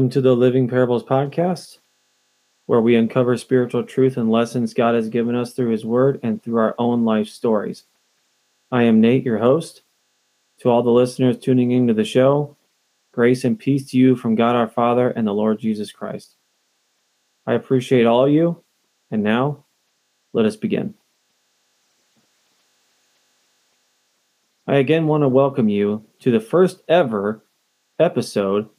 Welcome to the Living Parables podcast, where we uncover spiritual truth and lessons God has given us through His Word and through our own life stories. I am Nate, your host. To all the listeners tuning into the show, grace and peace to you from God our Father and the Lord Jesus Christ. I appreciate all of you, and now let us begin. I again want to welcome you to the first ever episode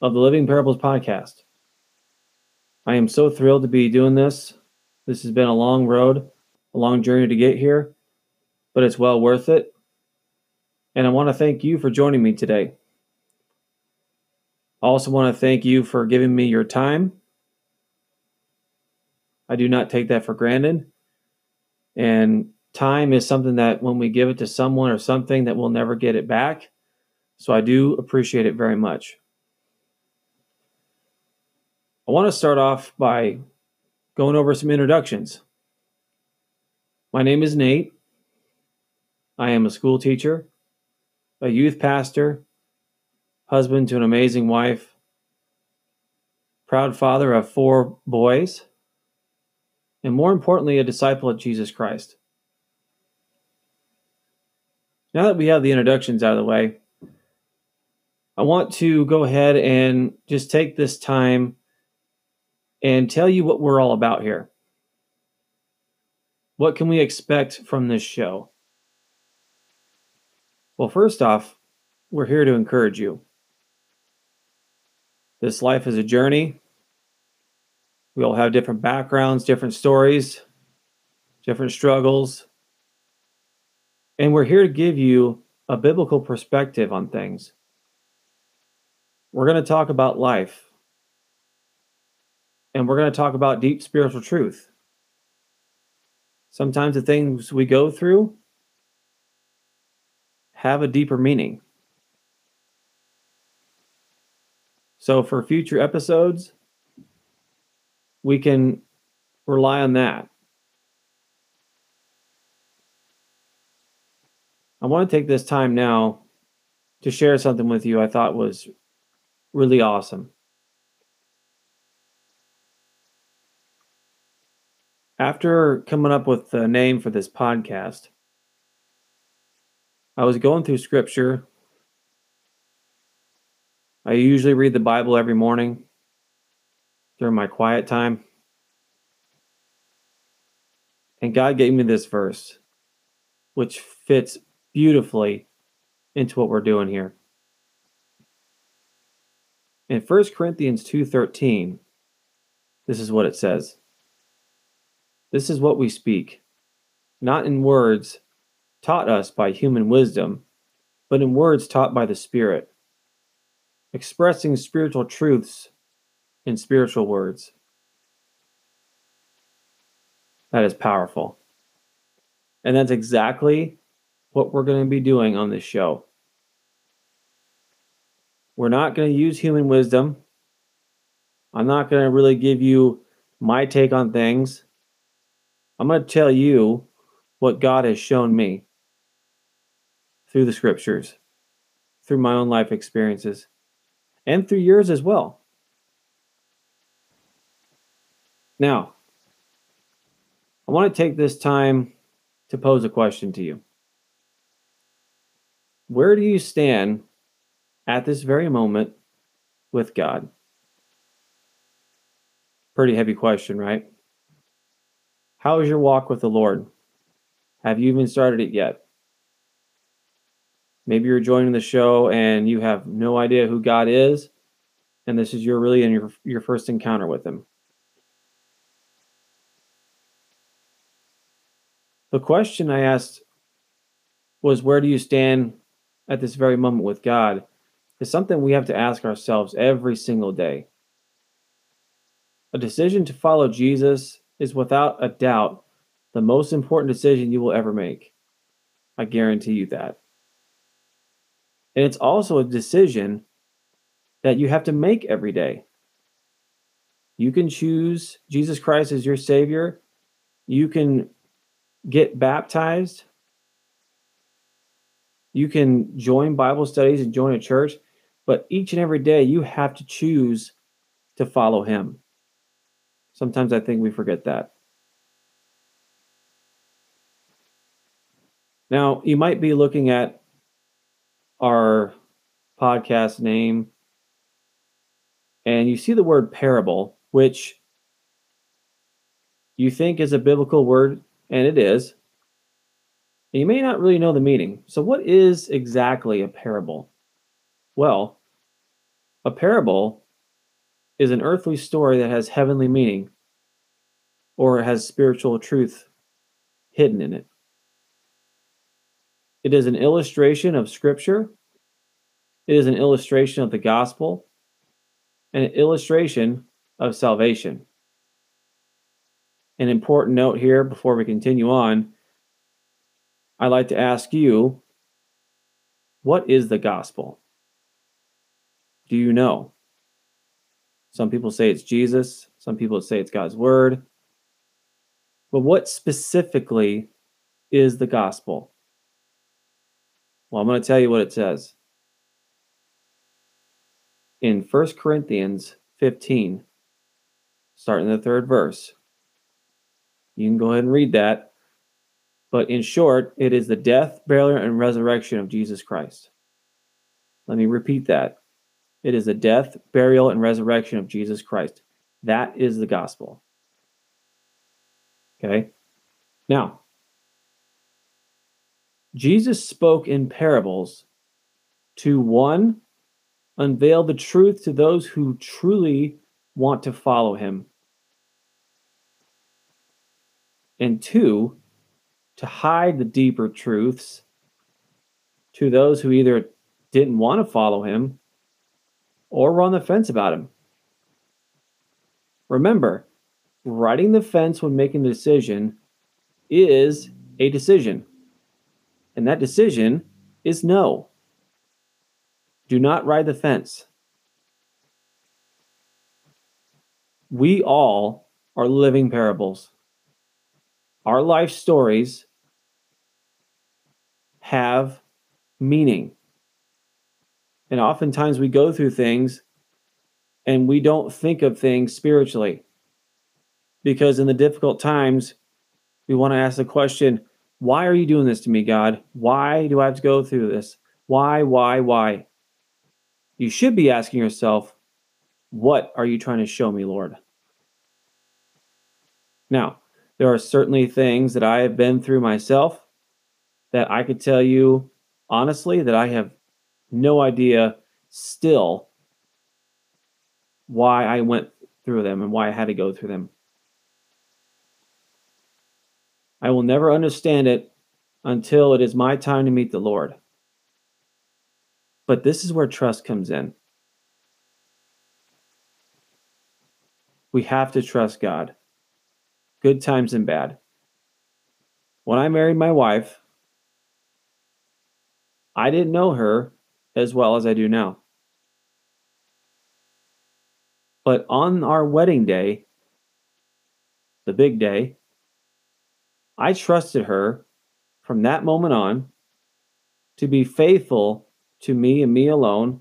of the Living Parables podcast. I am so thrilled to be doing this. This has been a long road, a long journey to get here, but it's well worth it. And I want to thank you for joining me today. I also want to thank you for giving me your time. I do not take that for granted. And time is something that when we give it to someone or something that we'll never get it back. So I do appreciate it very much. I want to start off by going over some introductions. My name is Nate. I am a school teacher, a youth pastor, husband to an amazing wife, proud father of four boys, and more importantly, a disciple of Jesus Christ. Now that we have the introductions out of the way, I want to go ahead and just take this time and tell you what we're all about here. What can we expect from this show? Well, first off, we're here to encourage you. This life is a journey. We all have different backgrounds, different stories, different struggles. And we're here to give you a biblical perspective on things. We're going to talk about life and we're going to talk about deep spiritual truth. Sometimes the things we go through have a deeper meaning. So, for future episodes, we can rely on that. I want to take this time now to share something with you I thought was really awesome. After coming up with the name for this podcast, I was going through scripture. I usually read the Bible every morning during my quiet time. And God gave me this verse, which fits beautifully into what we're doing here. In 1 Corinthians 2:13, this is what it says. This is what we speak, not in words taught us by human wisdom, but in words taught by the Spirit, expressing spiritual truths in spiritual words. That is powerful. And that's exactly what we're going to be doing on this show. We're not going to use human wisdom. I'm not going to really give you my take on things. I'm going to tell you what God has shown me through the scriptures, through my own life experiences, and through yours as well. Now, I want to take this time to pose a question to you. Where do you stand at this very moment with God? Pretty heavy question, right? How is your walk with the Lord? Have you even started it yet? Maybe you're joining the show and you have no idea who God is, and this is your really in your, your first encounter with Him. The question I asked was, Where do you stand at this very moment with God? is something we have to ask ourselves every single day. A decision to follow Jesus is without a doubt the most important decision you will ever make. I guarantee you that. And it's also a decision that you have to make every day. You can choose Jesus Christ as your Savior. You can get baptized. You can join Bible studies and join a church. But each and every day, you have to choose to follow Him. Sometimes I think we forget that. Now, you might be looking at our podcast name and you see the word parable, which you think is a biblical word, and it is. And you may not really know the meaning. So, what is exactly a parable? Well, a parable is an earthly story that has heavenly meaning or has spiritual truth hidden in it. It is an illustration of Scripture, it is an illustration of the gospel, and an illustration of salvation. An important note here before we continue on I'd like to ask you what is the gospel? Do you know? Some people say it's Jesus, some people say it's God's word. But what specifically is the gospel? Well, I'm going to tell you what it says. In 1 Corinthians 15, starting the third verse, you can go ahead and read that. But in short, it is the death, burial, and resurrection of Jesus Christ. Let me repeat that. It is the death, burial, and resurrection of Jesus Christ. That is the gospel. Okay? Now, Jesus spoke in parables to one, unveil the truth to those who truly want to follow him, and two, to hide the deeper truths to those who either didn't want to follow him or were on the fence about him. Remember, riding the fence when making the decision is a decision. And that decision is no. Do not ride the fence. We all are living parables. Our life stories have meaning. And oftentimes we go through things and we don't think of things spiritually. Because in the difficult times, we want to ask the question, why are you doing this to me, God? Why do I have to go through this? Why, why, why? You should be asking yourself, what are you trying to show me, Lord? Now, there are certainly things that I have been through myself that I could tell you honestly that I have no idea still why I went through them and why I had to go through them. I will never understand it until it is my time to meet the Lord. But this is where trust comes in. We have to trust God, good times and bad. When I married my wife, I didn't know her as well as I do now. But on our wedding day, the big day, I trusted her from that moment on to be faithful to me and me alone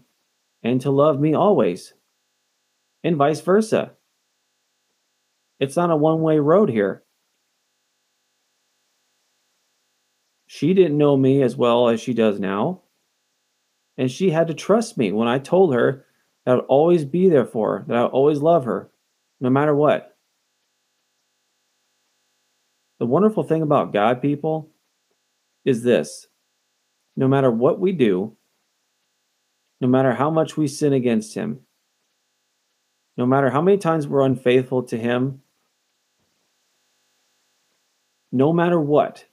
and to love me always, and vice versa. It's not a one way road here. She didn't know me as well as she does now, and she had to trust me when I told her that I would always be there for her, that I would always love her, no matter what. The wonderful thing about God, people, is this no matter what we do, no matter how much we sin against Him, no matter how many times we're unfaithful to Him, no matter what,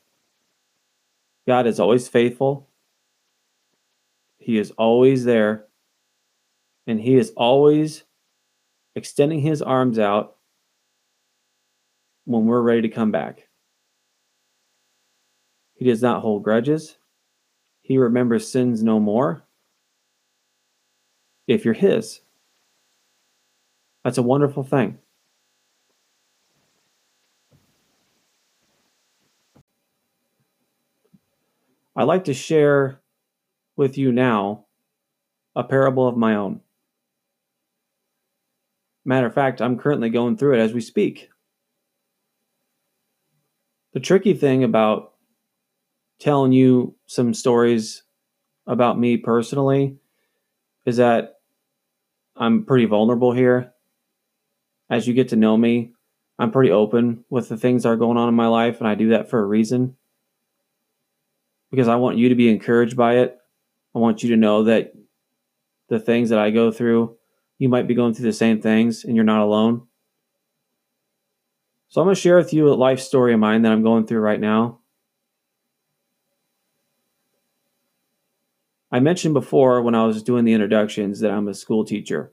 God is always faithful. He is always there. And He is always extending His arms out when we're ready to come back. He does not hold grudges. He remembers sins no more. If you're His, that's a wonderful thing. I'd like to share with you now a parable of my own. Matter of fact, I'm currently going through it as we speak. The tricky thing about telling you some stories about me personally is that I'm pretty vulnerable here. As you get to know me, I'm pretty open with the things that are going on in my life, and I do that for a reason. Because I want you to be encouraged by it. I want you to know that the things that I go through, you might be going through the same things and you're not alone. So I'm going to share with you a life story of mine that I'm going through right now. I mentioned before when I was doing the introductions that I'm a school teacher.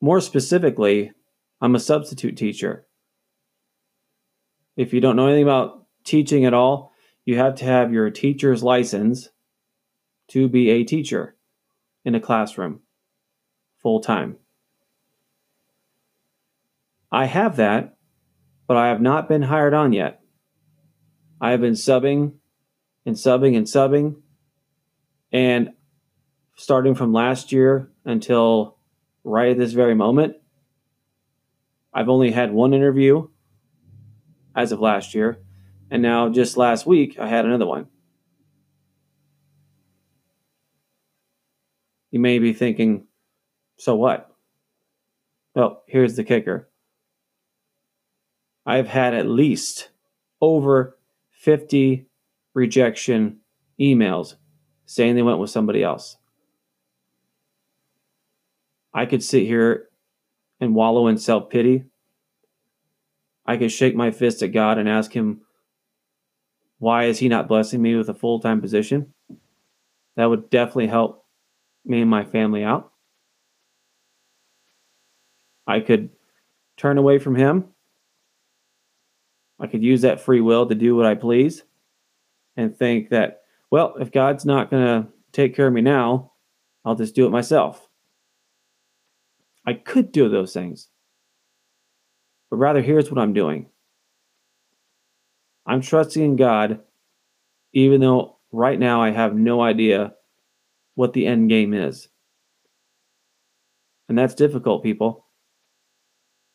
More specifically, I'm a substitute teacher. If you don't know anything about teaching at all, you have to have your teacher's license to be a teacher in a classroom full time. I have that, but I have not been hired on yet. I have been subbing and subbing and subbing. And starting from last year until right at this very moment, I've only had one interview as of last year. And now, just last week, I had another one. You may be thinking, so what? Well, here's the kicker I've had at least over 50 rejection emails saying they went with somebody else. I could sit here and wallow in self pity. I could shake my fist at God and ask Him, why is He not blessing me with a full time position? That would definitely help me and my family out. I could turn away from Him. I could use that free will to do what I please and think that, well, if God's not going to take care of me now, I'll just do it myself. I could do those things. But rather, here's what I'm doing I'm trusting in God, even though right now I have no idea what the end game is. And that's difficult, people.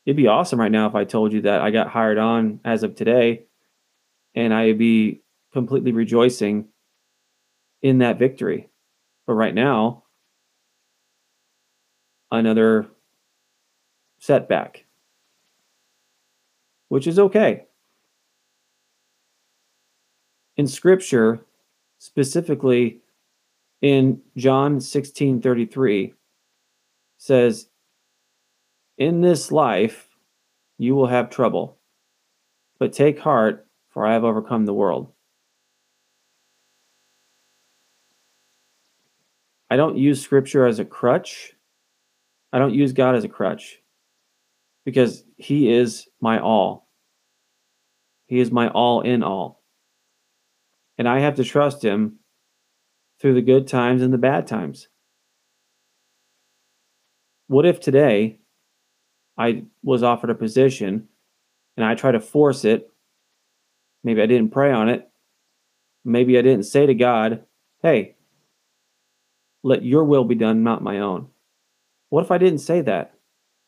It'd be awesome right now if I told you that I got hired on as of today and I'd be completely rejoicing in that victory. But right now, another setback, which is okay. In scripture, specifically in John 16 33, says, In this life you will have trouble, but take heart, for I have overcome the world. I don't use scripture as a crutch. I don't use God as a crutch because He is my all. He is my all in all. And I have to trust Him through the good times and the bad times. What if today I was offered a position and I try to force it? Maybe I didn't pray on it. Maybe I didn't say to God, hey, let your will be done, not my own. What if I didn't say that?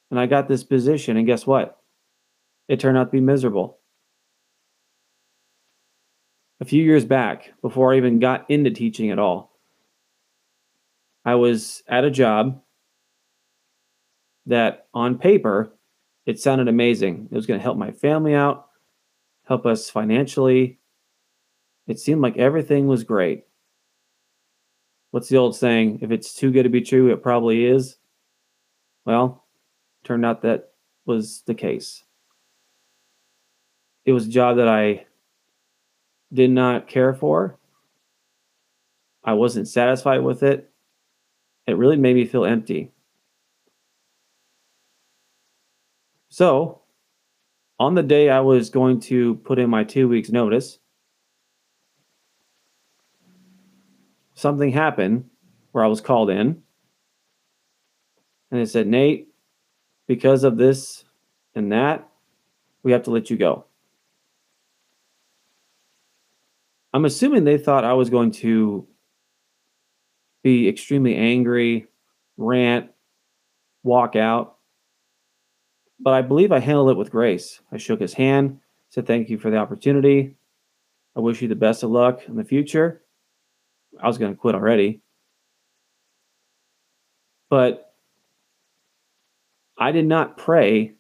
And I got this position, and guess what? It turned out to be miserable. A few years back, before I even got into teaching at all, I was at a job that on paper, it sounded amazing. It was going to help my family out, help us financially. It seemed like everything was great what's the old saying? If it's too good to be true, it probably is. Well, turned out that was the case. It was a job that I did not care for. I wasn't satisfied with it. It really made me feel empty. So, on the day I was going to put in my two weeks' notice, something happened where I was called in and they said, Nate, because of this and that, we have to let you go. I'm assuming they thought I was going to be extremely angry, rant, walk out. But I believe I handled it with grace. I shook his hand, said thank you for the opportunity. I wish you the best of luck in the future. I was going to quit already. But I did not pray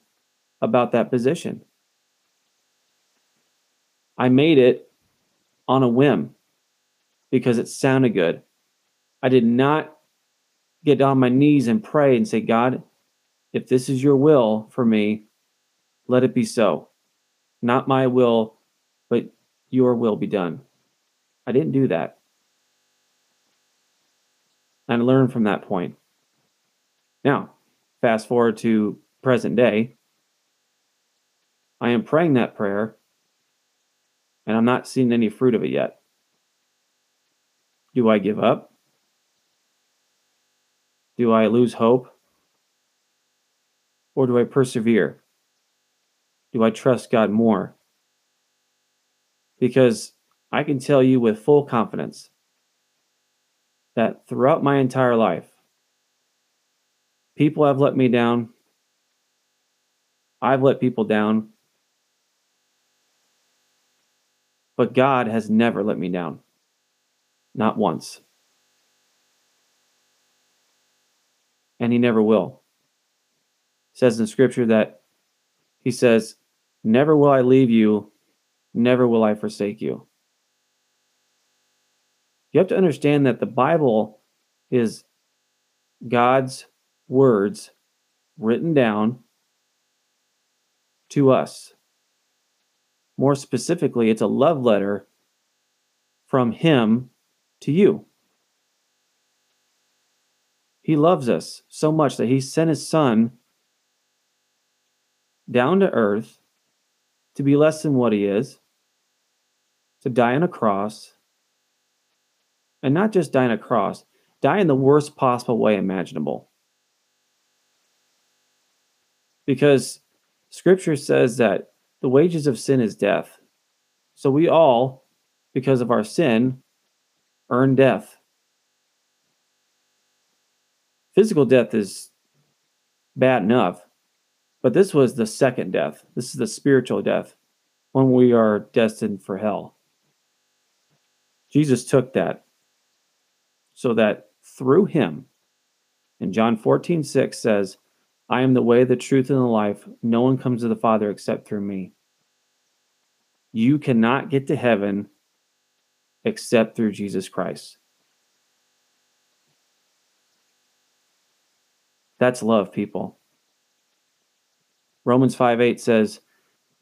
about that position. I made it on a whim because it sounded good. I did not get on my knees and pray and say, God, if this is your will for me, let it be so. Not my will, but your will be done. I didn't do that. And I learned from that point. Now, fast forward to present day. I am praying that prayer, and I'm not seeing any fruit of it yet. Do I give up? Do I lose hope? Or do I persevere? Do I trust God more? Because I can tell you with full confidence that throughout my entire life, people have let me down. I've let people down. But God has never let me down. Not once. And He never will. It says in Scripture that He says, Never will I leave you, never will I forsake you. You have to understand that the Bible is God's words written down to us. More specifically, it's a love letter from Him to you. He loves us so much that He sent His Son down to earth to be less than what He is, to die on a cross and not just die on a cross, die in the worst possible way imaginable. Because scripture says that the wages of sin is death. So we all, because of our sin, earn death. Physical death is bad enough, but this was the second death. This is the spiritual death when we are destined for hell. Jesus took that so that through him, and John 14, 6 says, I am the way, the truth, and the life. No one comes to the Father except through me. You cannot get to heaven except through Jesus Christ. That's love, people. Romans 5 8 says,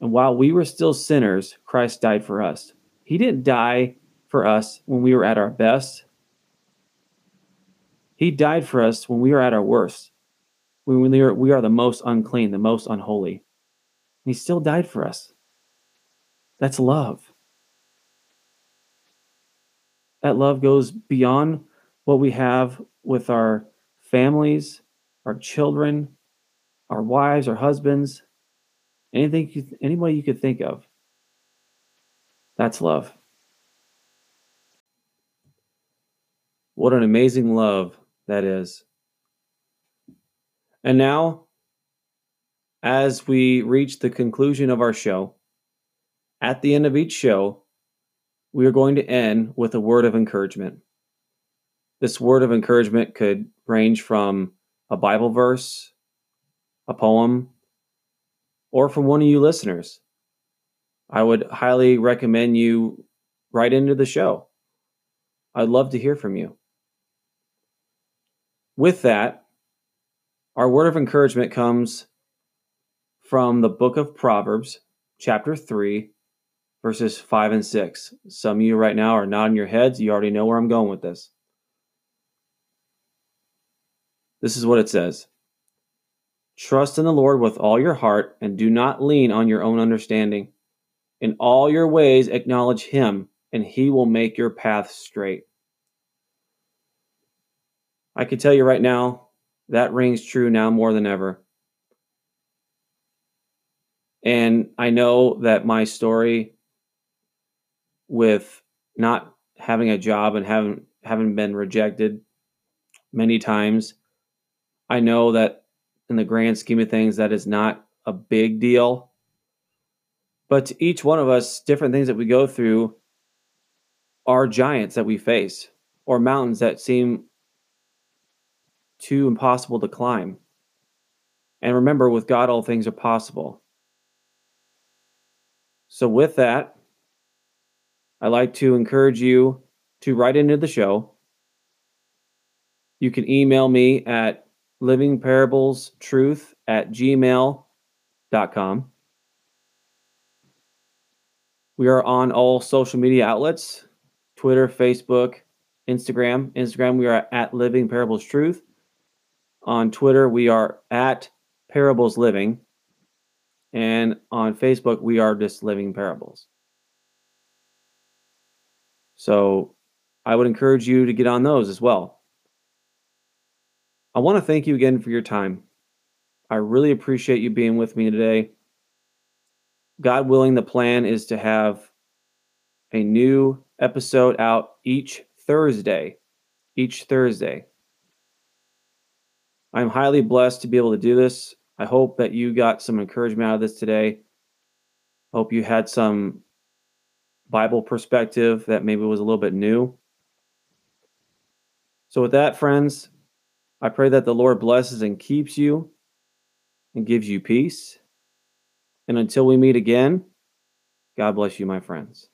And while we were still sinners, Christ died for us. He didn't die for us when we were at our best. He died for us when we were at our worst, when we are, we are the most unclean, the most unholy. He still died for us. That's love. That love goes beyond what we have with our families, our children, our wives, our husbands, anything, anybody you could think of. That's love. What an amazing love that is. And now, as we reach the conclusion of our show, at the end of each show, we are going to end with a word of encouragement. This word of encouragement could range from a Bible verse, a poem, or from one of you listeners. I would highly recommend you write into the show. I'd love to hear from you with that, our word of encouragement comes from the book of Proverbs, chapter 3, verses 5 and 6. Some of you right now are nodding your heads. You already know where I'm going with this. This is what it says Trust in the Lord with all your heart and do not lean on your own understanding. In all your ways, acknowledge Him, and He will make your path straight. I can tell you right now, that rings true now more than ever. And I know that my story with not having a job and having having been rejected many times. I know that in the grand scheme of things, that is not a big deal. But to each one of us, different things that we go through are giants that we face or mountains that seem too impossible to climb. And remember, with God, all things are possible. So, with that, I'd like to encourage you to write into the show. You can email me at livingparables.truth at gmail.com. We are on all social media outlets Twitter, Facebook, Instagram. Instagram, we are at Living Parables Truth. On Twitter, we are at Parables Living. And on Facebook, we are just Living Parables. So I would encourage you to get on those as well. I want to thank you again for your time. I really appreciate you being with me today. God willing, the plan is to have a new episode out each Thursday. Each Thursday. I'm highly blessed to be able to do this. I hope that you got some encouragement out of this today. Hope you had some Bible perspective that maybe was a little bit new. So, with that, friends, I pray that the Lord blesses and keeps you and gives you peace. And until we meet again, God bless you, my friends.